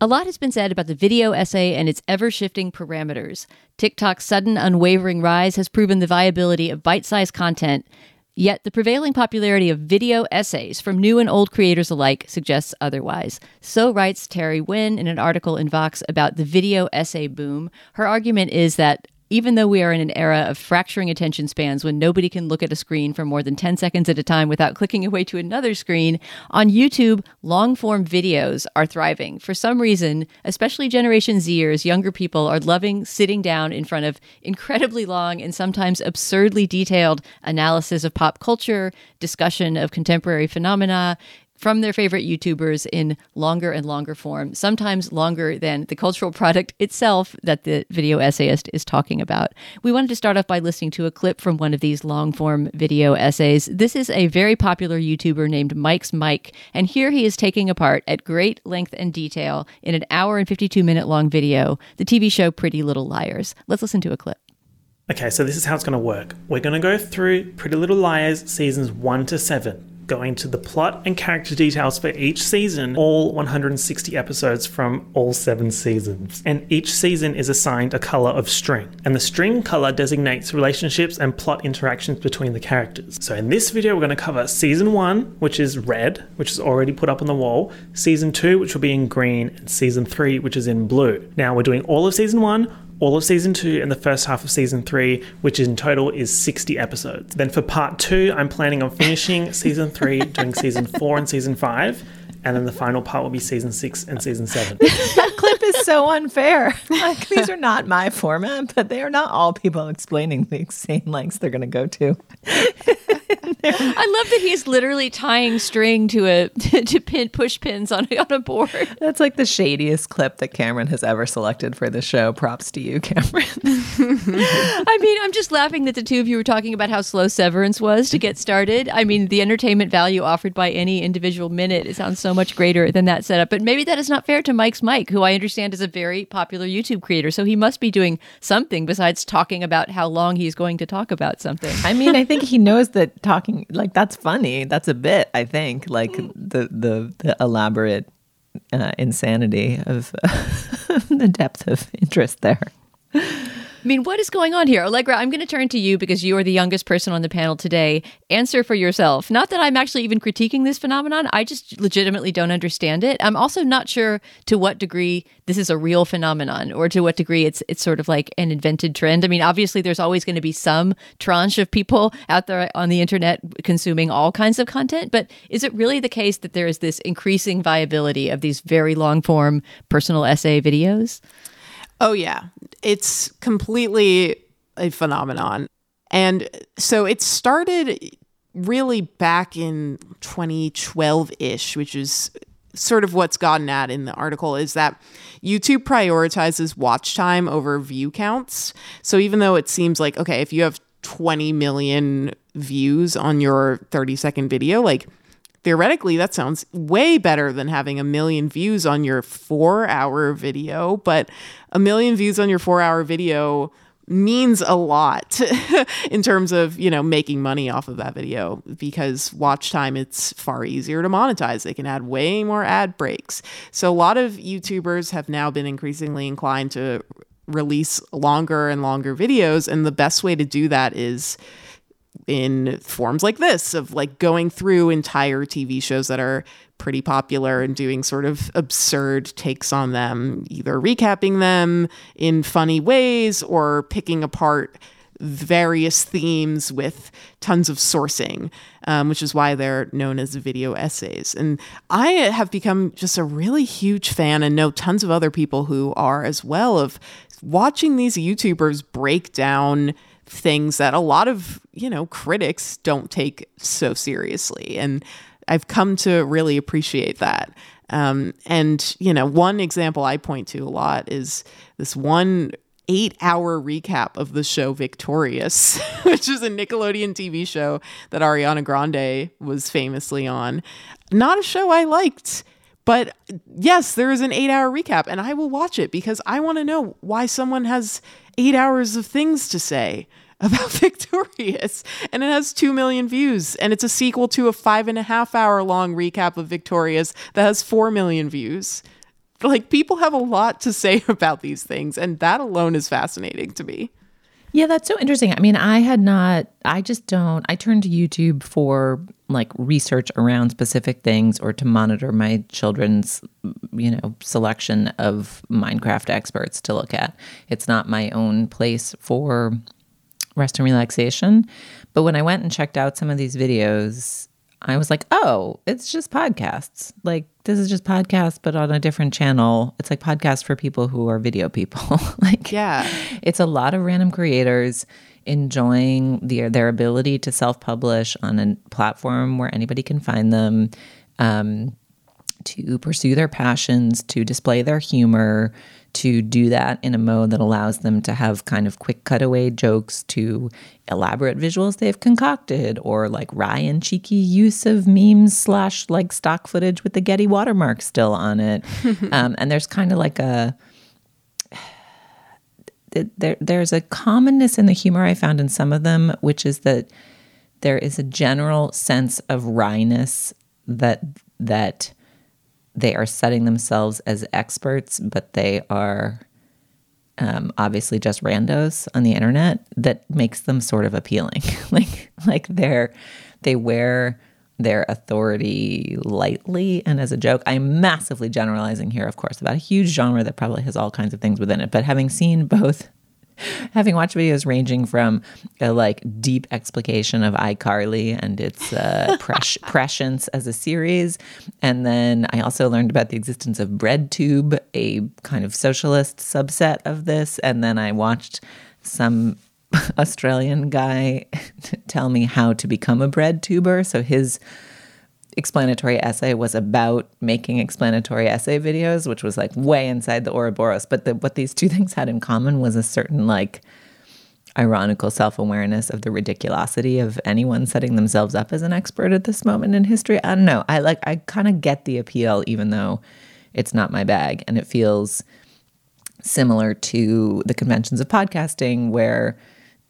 A lot has been said about the video essay and its ever shifting parameters. TikTok's sudden, unwavering rise has proven the viability of bite sized content, yet the prevailing popularity of video essays from new and old creators alike suggests otherwise. So writes Terry Nguyen in an article in Vox about the video essay boom. Her argument is that even though we are in an era of fracturing attention spans when nobody can look at a screen for more than 10 seconds at a time without clicking away to another screen, on YouTube, long form videos are thriving. For some reason, especially Generation Zers, younger people are loving sitting down in front of incredibly long and sometimes absurdly detailed analysis of pop culture, discussion of contemporary phenomena, from their favorite YouTubers in longer and longer form, sometimes longer than the cultural product itself that the video essayist is talking about. We wanted to start off by listening to a clip from one of these long form video essays. This is a very popular YouTuber named Mike's Mic, and here he is taking apart at great length and detail in an hour and 52 minute long video the TV show Pretty Little Liars. Let's listen to a clip. Okay, so this is how it's going to work. We're going to go through Pretty Little Liars seasons 1 to 7 going to the plot and character details for each season, all 160 episodes from all seven seasons. And each season is assigned a color of string, and the string color designates relationships and plot interactions between the characters. So in this video, we're going to cover season one, which is red, which is already put up on the wall, season two, which will be in green, and season three, which is in blue. Now we're doing all of season one, all of season two and the first half of season three, which in total is 60 episodes. Then for part two, I'm planning on finishing season three, doing season four and season five. And then the final part will be season six and season seven. *laughs* that clip is so unfair. Like, these are not my format, but they are not all people explaining the insane lengths they're going to go to. I love that he's literally tying string to a *laughs* to pin push pins on on a board. That's like the shadiest clip that Cameron has ever selected for the show. Props to you, Cameron. *laughs* I mean, I'm just laughing that the two of you were talking about how slow Severance was to get started. I mean, the entertainment value offered by any individual minute it sounds so much greater than that setup. But maybe that is not fair to Mike's Mic, who I understand is a very popular YouTube creator. So he must be doing something besides talking about how long he's going to talk about something. I mean, I think he knows that talking like that's funny. That's a bit. I think like the the the elaborate uh, insanity of *laughs* the depth of interest there. I mean, what is going on here? Allegra, I'm going to turn to you because you are the youngest person on the panel today. Answer for yourself. Not that I'm actually even critiquing this phenomenon, I just legitimately don't understand it. I'm also not sure to what degree this is a real phenomenon or to what degree it's it's sort of like an invented trend. I mean, obviously there's always going to be some tranche of people out there on the internet consuming all kinds of content, but is it really the case that there is this increasing viability of these very long form personal essay videos? Oh, yeah. It's completely a phenomenon. And so it started really back in 2012 ish, which is sort of what's gotten at in the article is that YouTube prioritizes watch time over view counts. So even though it seems like, okay, if you have 20 million views on your 30 second video, like theoretically that sounds way better than having a million views on your four hour video but a million views on your four hour video means a lot *laughs* in terms of you know making money off of that video because watch time it's far easier to monetize. They can add way more ad breaks. So a lot of youtubers have now been increasingly inclined to release longer and longer videos and the best way to do that is in forms like this of like going through entire TV shows that are pretty popular and doing sort of absurd takes on them, either recapping them in funny ways or picking apart various themes with tons of sourcing, um, which is why they're known as video essays. And I have become just a really huge fan and know tons of other people who are as well of watching these YouTubers break down things that a lot of, you know, critics don't take so seriously. And I've come to really appreciate that. Um, and, you know, one example I point to a lot is this one eight hour recap of the show Victorious, *laughs* which is a Nickelodeon TV show that Ariana Grande was famously on. Not a show I liked. But yes, there is an eight hour recap, and I will watch it because I want to know why someone has eight hours of things to say about *laughs* Victorious, and it has 2 million views. And it's a sequel to a five and a half hour long recap of Victorious that has 4 million views. Like, people have a lot to say *laughs* about these things, and that alone is fascinating to me. Yeah, that's so interesting. I mean, I had not, I just don't, I turned to YouTube for like research around specific things or to monitor my children's, you know, selection of Minecraft experts to look at. It's not my own place for rest and relaxation. But when I went and checked out some of these videos, I was like, oh, it's just podcasts. Like, this is just podcasts, but on a different channel. It's like podcasts for people who are video people. *laughs* like, yeah, it's a lot of random creators enjoying their their ability to self publish on a platform where anybody can find them. Um, to pursue their passions, to display their humor, to do that in a mode that allows them to have kind of quick cutaway jokes to elaborate visuals they've concocted or like wry and cheeky use of memes slash like stock footage with the Getty watermark still on it. *laughs* um, and there's kind of like a there, there's a commonness in the humor I found in some of them, which is that there is a general sense of wryness that that they are setting themselves as experts, but they are um, obviously just randos on the internet that makes them sort of appealing. *laughs* like like they're they wear their authority lightly and as a joke. I'm massively generalizing here, of course, about a huge genre that probably has all kinds of things within it. But having seen both *laughs* having watched videos ranging from a like deep explication of iCarly and its uh, *laughs* pres- prescience as a series, and then I also learned about the existence of BreadTube, a kind of socialist subset of this, and then I watched some *laughs* Australian guy tell me how to become a bread tuber. So his explanatory essay was about making explanatory essay videos, which was like way inside the Ouroboros. But the, what these two *laughs* things had in common was a certain like ironical self awareness of the ridiculosity of anyone setting themselves up as an expert at this moment in history. I don't know. I like, I kind of get the appeal, even though it's not my bag. And it feels similar to the conventions of podcasting where,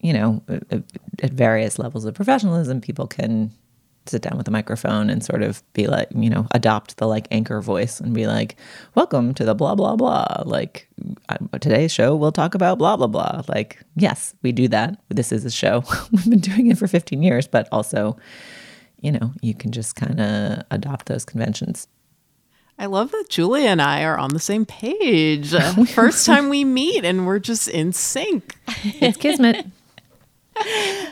you know, at various levels of professionalism, people can sit down with a microphone and sort of be like, you know, adopt the like anchor voice and be like, welcome to the blah, blah, blah. Like, uh, today's show, we'll talk about blah, blah, blah. Like, yes, we do that. This is a show. *laughs* We've been doing it for 15 years, but also, you know, you can just kind of adopt those conventions. I love that Julia and I are on the same page. *laughs* First time we meet and we're just in sync. It's kismet. *laughs*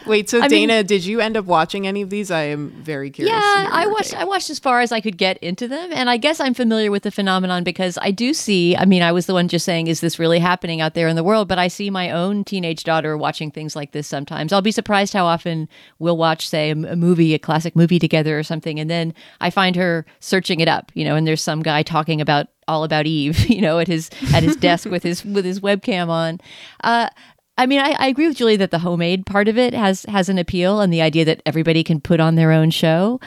Wait, so I Dana, mean- did you end up watching any of these? I am very curious. Yeah, I watched. take. I watched as far as I could get into them, and I guess I'm familiar with the phenomenon because I do see. I mean, I was the one just saying, "Is this really happening out there in the world?" But I see my own teenage daughter watching things like this. Sometimes I'll be surprised how often we'll watch, say, a movie, a classic movie together or something, and then I find her searching it up. You know, and there's some guy talking about all about Eve. *laughs* You know, at his at his desk with his with his webcam on. Uh, I mean, I, I agree with Julie that the homemade part of it has has an appeal, and the idea that everybody can put on their own show.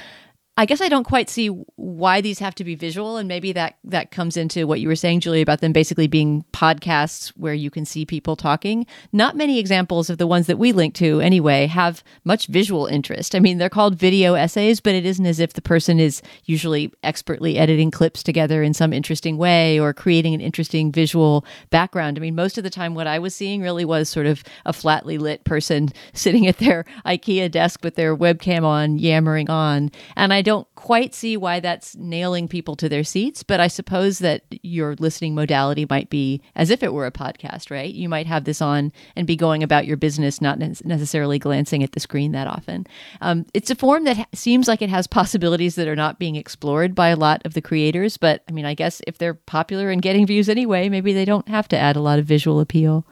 I guess I don't quite see why these have to be visual, and maybe that that comes into what you were saying, Julie, about them basically being podcasts where you can see people talking. Not many examples of the ones that we link to, anyway, have much visual interest. I mean, they're called video essays, but it isn't as if the person is usually expertly editing clips together in some interesting way or creating an interesting visual background. I mean, most of the time, what I was seeing really was sort of a flatly lit person *laughs* sitting at their IKEA desk with their webcam on, yammering on, and I don't quite see why that's nailing people to their seats, but I suppose that your listening modality might be as if it were a podcast, right? You might have this on and be going about your business, not ne- necessarily glancing at the screen that often. Um, it's a form that ha- seems like it has possibilities that are not being explored by a lot of the creators, but I mean, I guess if they're popular and getting views anyway, maybe they don't have to add a lot of visual appeal.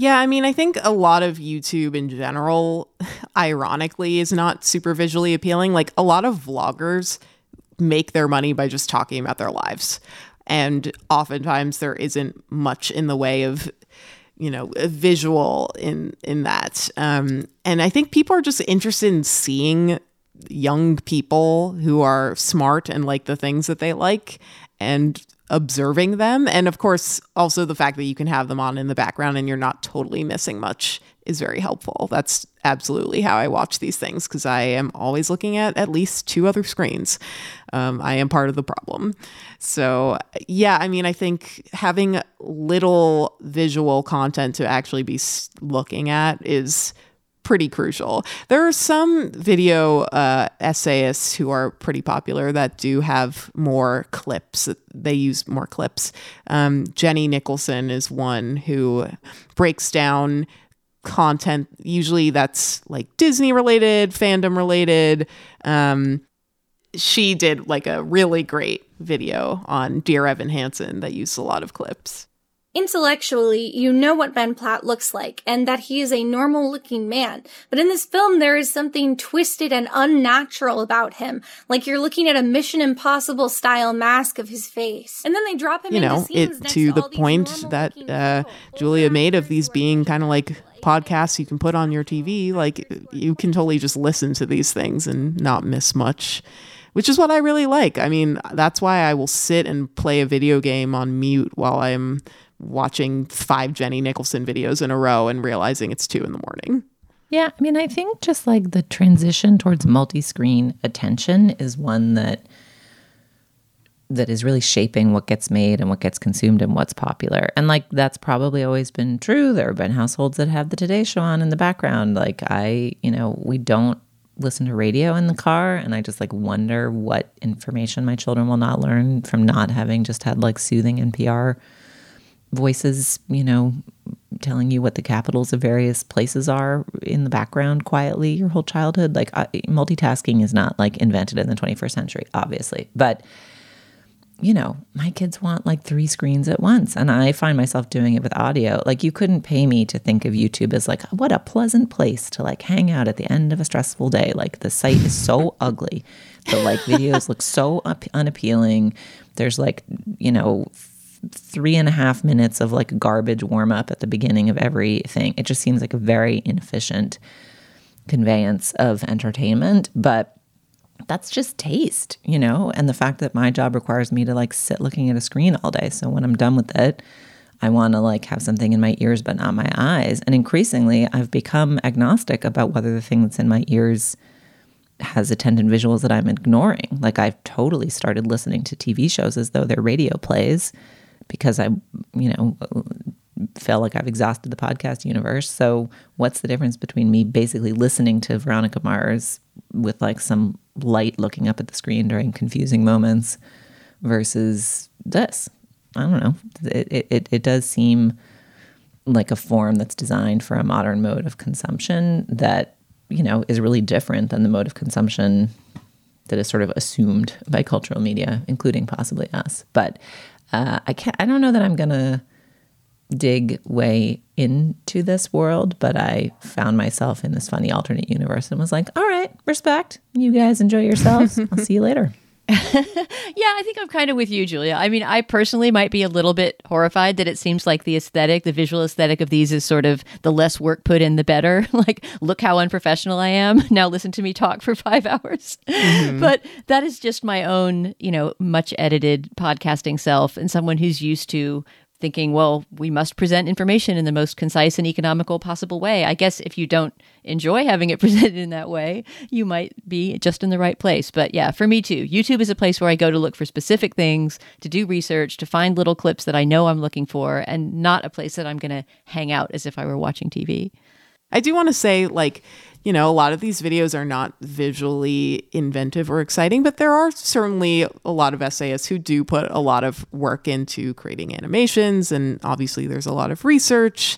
Yeah, I mean, I think a lot of YouTube in general, ironically, is not super visually appealing. Like a lot of vloggers make their money by just talking about their lives. And oftentimes there isn't much in the way of you know visual in in that um and i think people are just interested in seeing young people who are smart and like the things that they like and observing them and of course also the fact that you can have them on in the background and you're not totally missing much is very helpful. That's absolutely how I watch these things because I am always looking at at least two other screens. Um, I am part of the problem. So, yeah, I mean, I think having little visual content to actually be looking at is pretty crucial. There are some video uh, essayists who are pretty popular that do have more clips. They use more clips. Um, Jenny Nicholson is one who breaks down content. Usually that's like Disney related, fandom related. Um, she did like a really great video on Dear Evan Hansen that used a lot of clips. Intellectually, you know what Ben Platt looks like and that he is a normal looking man. But in this film, there is something twisted and unnatural about him. Like you're looking at a Mission Impossible style mask of his face. And then they drop him you know, it to the point that uh, Julia made of these being kind of like podcasts you can put on your TV. Like you can totally just listen to these things and not miss much which is what I really like. I mean, that's why I will sit and play a video game on mute while I'm watching five Jenny Nicholson videos in a row and realizing it's two in the morning. Yeah, I mean, I think just like the transition towards multi-screen attention is one that that is really shaping what gets made and what gets consumed and what's popular. And like that's probably always been true. There have been households that have the Today Show on in the background. Like I, you know, we don't listen to radio in the car and I just like wonder what information my children will not learn from not having just had like soothing NPR voices, you know, telling you what the capitals of various places are in the background quietly your whole childhood. Like uh, multitasking is not like invented in the 21st century, obviously. But you know, my kids want like three screens at once. And I find myself doing it with audio. Like, you couldn't pay me to think of YouTube as like, what a pleasant place to like hang out at the end of a stressful day. Like, the site is so *laughs* ugly. The like videos look so unappealing. There's like, you know, three and a half minutes of like garbage warm up at the beginning of everything. It just seems like a very inefficient conveyance of entertainment. But that's just taste, you know? And the fact that my job requires me to like sit looking at a screen all day. So when I'm done with it, I want to like have something in my ears but not my eyes. And increasingly, I've become agnostic about whether the thing that's in my ears has attendant visuals that I'm ignoring. Like I've totally started listening to TV shows as though they're radio plays because I, you know, felt like I've exhausted the podcast universe. So, what's the difference between me basically listening to Veronica Mars with like some light looking up at the screen during confusing moments versus this? I don't know. It, it, it does seem like a form that's designed for a modern mode of consumption that, you know, is really different than the mode of consumption that is sort of assumed by cultural media, including possibly us. But uh, I can't. I don't know that I'm gonna dig way into this world, but I found myself in this funny alternate universe and was like, all right, respect. You guys enjoy yourselves. *laughs* I'll see you later. *laughs* yeah, I think I'm kind of with you, Julia. I mean, I personally might be a little bit horrified that it seems like the aesthetic, the visual aesthetic of these is sort of the less work put in, the better. *laughs* like, look how unprofessional I am. *laughs* Now listen to me talk for five hours. Mm-hmm. But that is just my own, you know, much edited podcasting self and someone who's used to thinking, well, we must present information in the most concise and economical possible way. I guess if you don't enjoy having it *laughs* presented in that way, you might be just in the right place. But yeah, for me too, YouTube is a place where I go to look for specific things, to do research, to find little clips that I know I'm looking for, and not a place that I'm going to hang out as if I were watching TV. I do want to say, like, you know, a lot of these videos are not visually inventive or exciting, but there are certainly a lot of essayists who do put a lot of work into creating animations. And obviously, there's a lot of research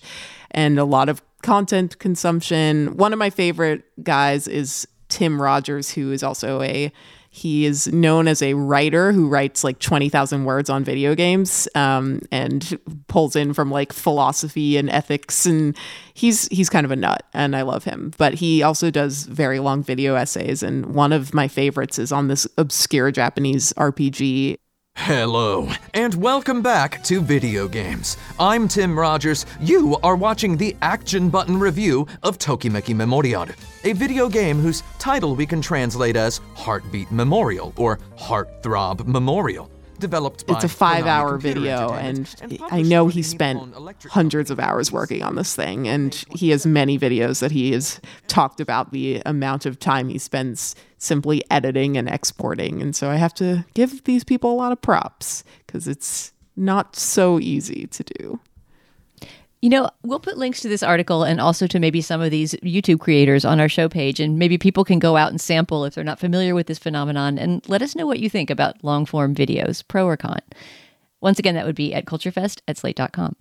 and a lot of content consumption. One of my favorite guys is Tim Rogers, who is also a he is known as a writer who writes like 20,000 words on video games um, and pulls in from like philosophy and ethics. And he's, he's kind of a nut and I love him. But he also does very long video essays. And one of my favorites is on this obscure Japanese RPG Hello, and welcome back to Video Games. I'm Tim Rogers. You are watching the Action Button review of Tokimeki Memorial, a video game whose title we can translate as Heartbeat Memorial or Heartthrob Memorial. Developed by it's a five hour video and i know he spent hundreds of hours working on this thing and he has many videos that he has talked about the amount of time he spends simply editing and exporting and so i have to give these people a lot of props because it's not so easy to do You know, we'll put links to this article and also to maybe some of these YouTube creators on our show page, and maybe people can go out and sample if they're not familiar with this phenomenon and let us know what you think about long form videos, pro or con. Once again, that would be at culturefest at slate.com.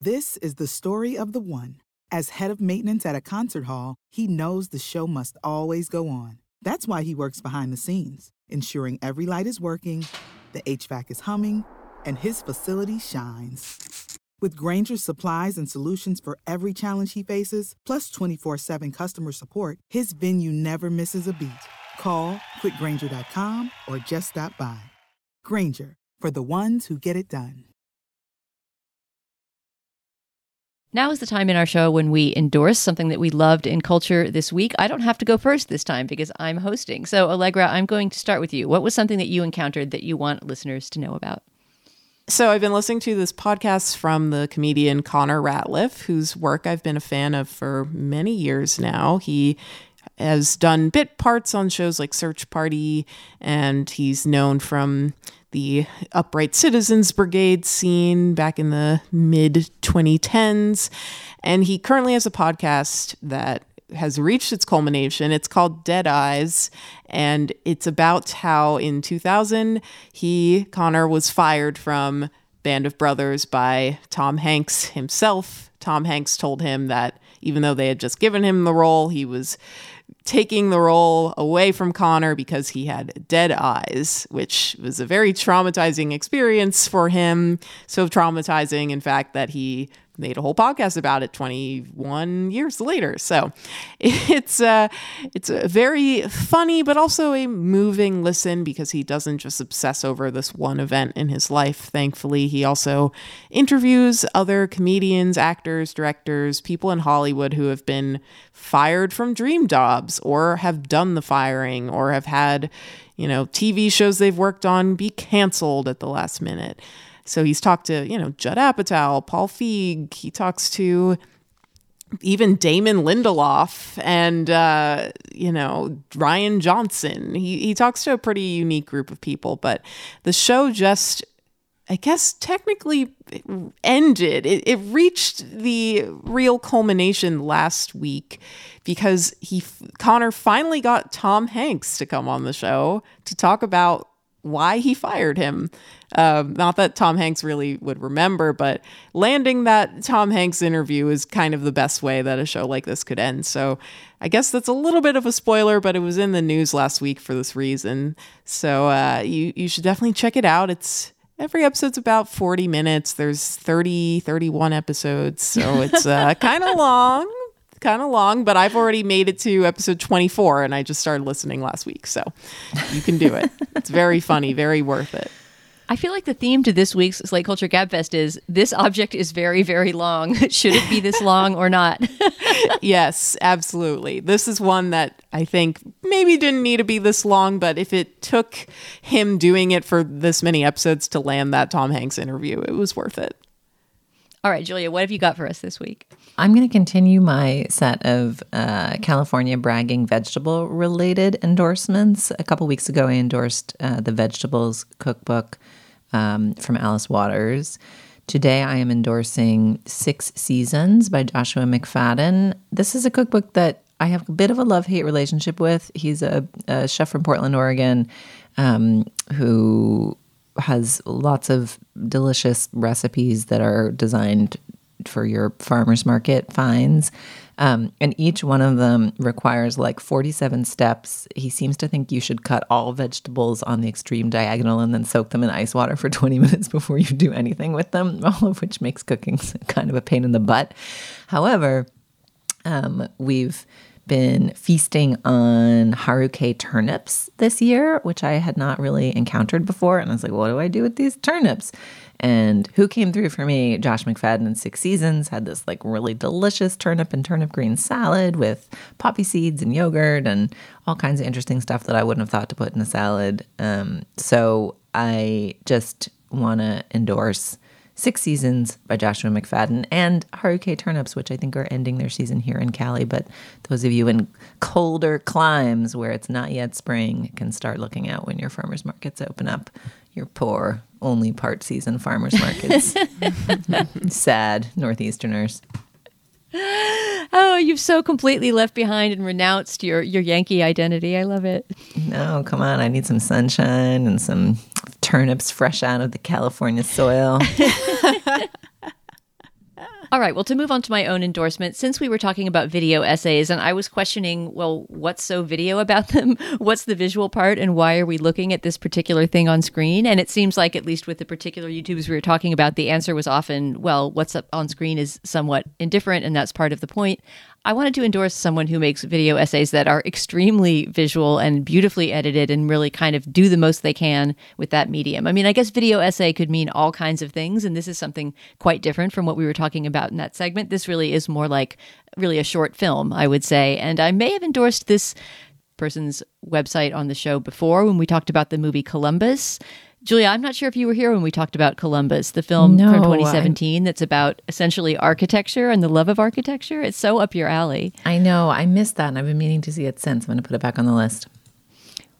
This is the story of the one. As head of maintenance at a concert hall, he knows the show must always go on. That's why he works behind the scenes, ensuring every light is working, the HVAC is humming, and his facility shines. With Grainger's supplies and solutions for every challenge he faces, plus 24 7 customer support, his venue never misses a beat. Call quickgranger.com or just stop by. Grainger, for the ones who get it done. Now is the time in our show when we endorse something that we loved in culture this week. I don't have to go first this time because I'm hosting. So, Allegra, I'm going to start with you. What was something that you encountered that you want listeners to know about? So I've been listening to this podcast from the comedian Connor Ratliff, whose work I've been a fan of for many years now. He has done bit parts on shows like Search Party, and he's known from the Upright Citizens Brigade scene back in the mid 2010s. And he currently has a podcast that has reached its culmination. It's called Dead Eyes, and it's about how in 2000 he, Connor, was fired from Band of Brothers by Tom Hanks himself. Tom Hanks told him that even though they had just given him the role, he was taking the role away from Connor because he had dead eyes, which was a very traumatizing experience for him. So traumatizing, in fact, that he made a whole podcast about it 21 years later. So *laughs* it's uh, it's a very funny but also a moving listen because he doesn't just obsess over this one event in his life. Thankfully, he also interviews other comedians, actors, directors, people in Hollywood who have been fired from dream jobs or have done the firing or have had, you know, TV shows they've worked on be canceled at the last minute. So he's talked to, you know, Judd Apatow, Paul Feig. He talks to even Damon Lindelof and, uh, you know, Rian Johnson. He, he talks to a pretty unique group of people, but the show just, I guess, technically ended. It, it reached the real culmination last week because he, Connor finally got Tom Hanks to come on the show to talk about why he fired him. Um, not that Tom Hanks really would remember, but landing that Tom Hanks interview is kind of the best way that a show like this could end. So I guess that's a little bit of a spoiler, but it was in the news last week for this reason. So uh, you, you should definitely check it out. It's every episode's about 40 minutes. There's 30, 31 episodes. So it's uh, *laughs* kind of long kind of long, but I've already made it to episode 24 and I just started listening last week. So you can do it. it's very funny, very worth it. I feel like the theme to this week's Slate Culture Gabfest is this object is very, very long. *laughs* Should it be this long or not? *laughs* yes, absolutely. This is one that I think maybe didn't need to be this long, but if it took him doing it for this many episodes to land that Tom Hanks interview, it was worth it. All right, Julia, what have you got for us this week? I'm going to continue my set of uh, California bragging vegetable related endorsements. A couple weeks ago, I endorsed uh, the vegetables cookbook um, from Alice Waters. Today, I am endorsing Six Seasons by Joshua McFadden. This is a cookbook that I have a bit of a love hate relationship with. He's a, a, chef from Portland, Oregon, um, who has lots of delicious recipes that are designed for your farmers market finds. Um, and each one of them requires like 47 steps. He seems to think you should cut all vegetables on the extreme diagonal and then soak them in ice water for *laughs* 20 minutes before you do anything with them, *laughs* all of which makes cooking *laughs* kind of a pain in the butt. However, um, we've been feasting on Hakurei turnips this year, which I had not really encountered before. And I was like, what do I do with these turnips? And who came through for me? Josh McFadden in Six Seasons had this like really delicious turnip and turnip green salad with poppy seeds and yogurt and all kinds of interesting stuff that I wouldn't have thought to put in a salad. Um, so I just want to endorse Six Seasons by Joshua McFadden and Hakurei Turnips, which I think are ending their season here in Cali. But those of you in colder climes where it's not yet spring can start looking out when your farmers markets open up. Your poor, only part season farmers markets. *laughs* Sad Northeasterners. Oh, you've so completely left behind and renounced your your Yankee identity. I love it. No, come on. I need some sunshine and some turnips fresh out of the California soil. *laughs* All right, well, to move on to my own endorsement, since we were talking about video essays and I was questioning, well, what's so video about *laughs* them? What's the visual part and why are we looking at this particular thing on screen? And it seems like, at least with the particular YouTubes we were talking about, the answer was often, well, what's up on screen is somewhat indifferent and that's part of the point. I wanted to endorse someone who makes video essays that are extremely visual and beautifully edited and really kind of do the most they can with that medium. I mean, I guess video essay could mean all kinds of things, and this is something quite different from what we were talking about in that segment. This really is more like really a short film, I would say. And I may have endorsed this person's website on the show before when we talked about the movie Columbus. Julia, I'm not sure if you were here when we talked about Columbus, the film No, from I- 2017 that's about essentially architecture and the love of architecture. It's so up your alley. I know. I missed that and I've been meaning to see it since. I'm going to put it back on the list.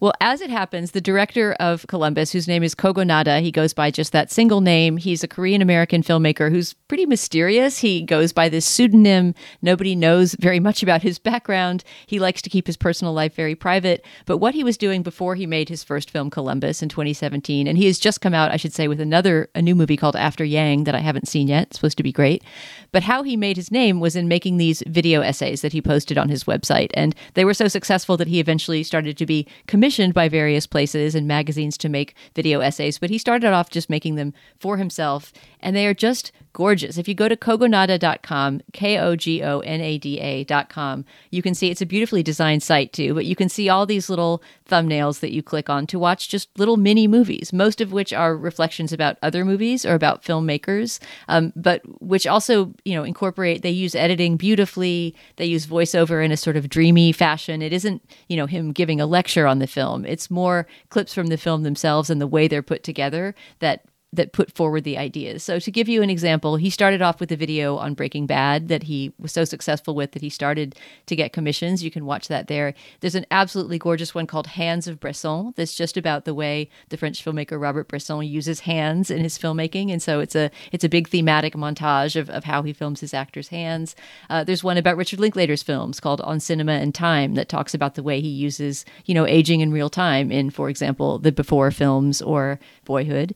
Well, as it happens, the director of Columbus, whose name is Kogonada, he goes by just that single name. He's a Korean American filmmaker who's pretty mysterious. He goes by this pseudonym. Nobody knows very much about his background. He likes to keep his personal life very private. But what he was doing before he made his first film, Columbus, in 2017, and he has just come out, I should say, with another a new movie called After Yang that I haven't seen yet. It's supposed to be great. But how he made his name was in making these video essays that he posted on his website. And they were so successful that he eventually started to be commissioned by various places and magazines to make video essays. But he started off just making them for himself. And they are just gorgeous. If you go to kogonada.com, K O G O N A D A.com, you can see it's a beautifully designed site too, but you can see all these little thumbnails that you click on to watch just little mini movies, most of which are reflections about other movies or about filmmakers, um, but which also, you know, incorporate, they use editing beautifully, they use voiceover in a sort of dreamy fashion. It isn't, you know, him giving a lecture on the film. It's more clips from the film themselves and the way they're put together that that put forward the ideas. So to give you an example, he started off with a video on Breaking Bad that he was so successful with that he started to get commissions. You can watch that there. There's an absolutely gorgeous one called Hands of Bresson that's just about the way the French filmmaker Robert Bresson uses hands in his filmmaking. And so it's a it's a big thematic montage of, of how he films his actors' hands. Uh, there's one about Richard Linklater's films called On Cinema and Time that talks about the way he uses, you know, aging in real time in, for example, the Before films or Boyhood.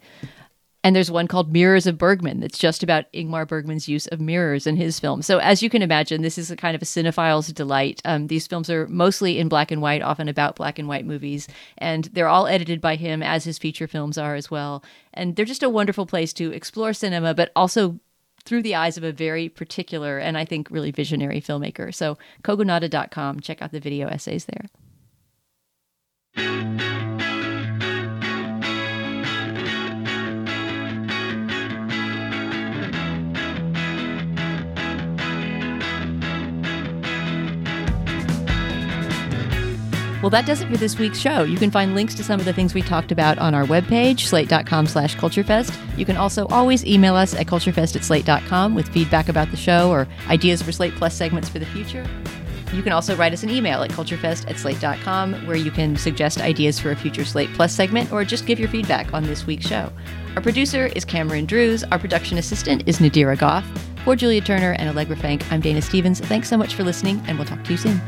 And there's one called Mirrors of Bergman that's just about Ingmar Bergman's use of mirrors in his film. So, as you can imagine, this is a kind of a cinephile's delight. Um, these films are mostly in black and white, often about black and white movies, and they're all edited by him, as his feature films are as well. And they're just a wonderful place to explore cinema, but also through the eyes of a very particular and I think really visionary filmmaker. So, kogonada.com, check out the video essays there. Well, that does it for this week's show. You can find links to some of the things we talked about on our webpage, slate.com slash culturefest. You can also always email us at culturefest at slate.com with feedback about the show or ideas for Slate Plus segments for the future. You can also write us an email at culturefest at slate.com where you can suggest ideas for a future Slate Plus segment or just give your feedback on this week's show. Our producer is Cameron Drews. Our production assistant is Nadira Goff. For Julia Turner and Allegra Frank, I'm Dana Stevens. Thanks so much for listening, and we'll talk to you soon.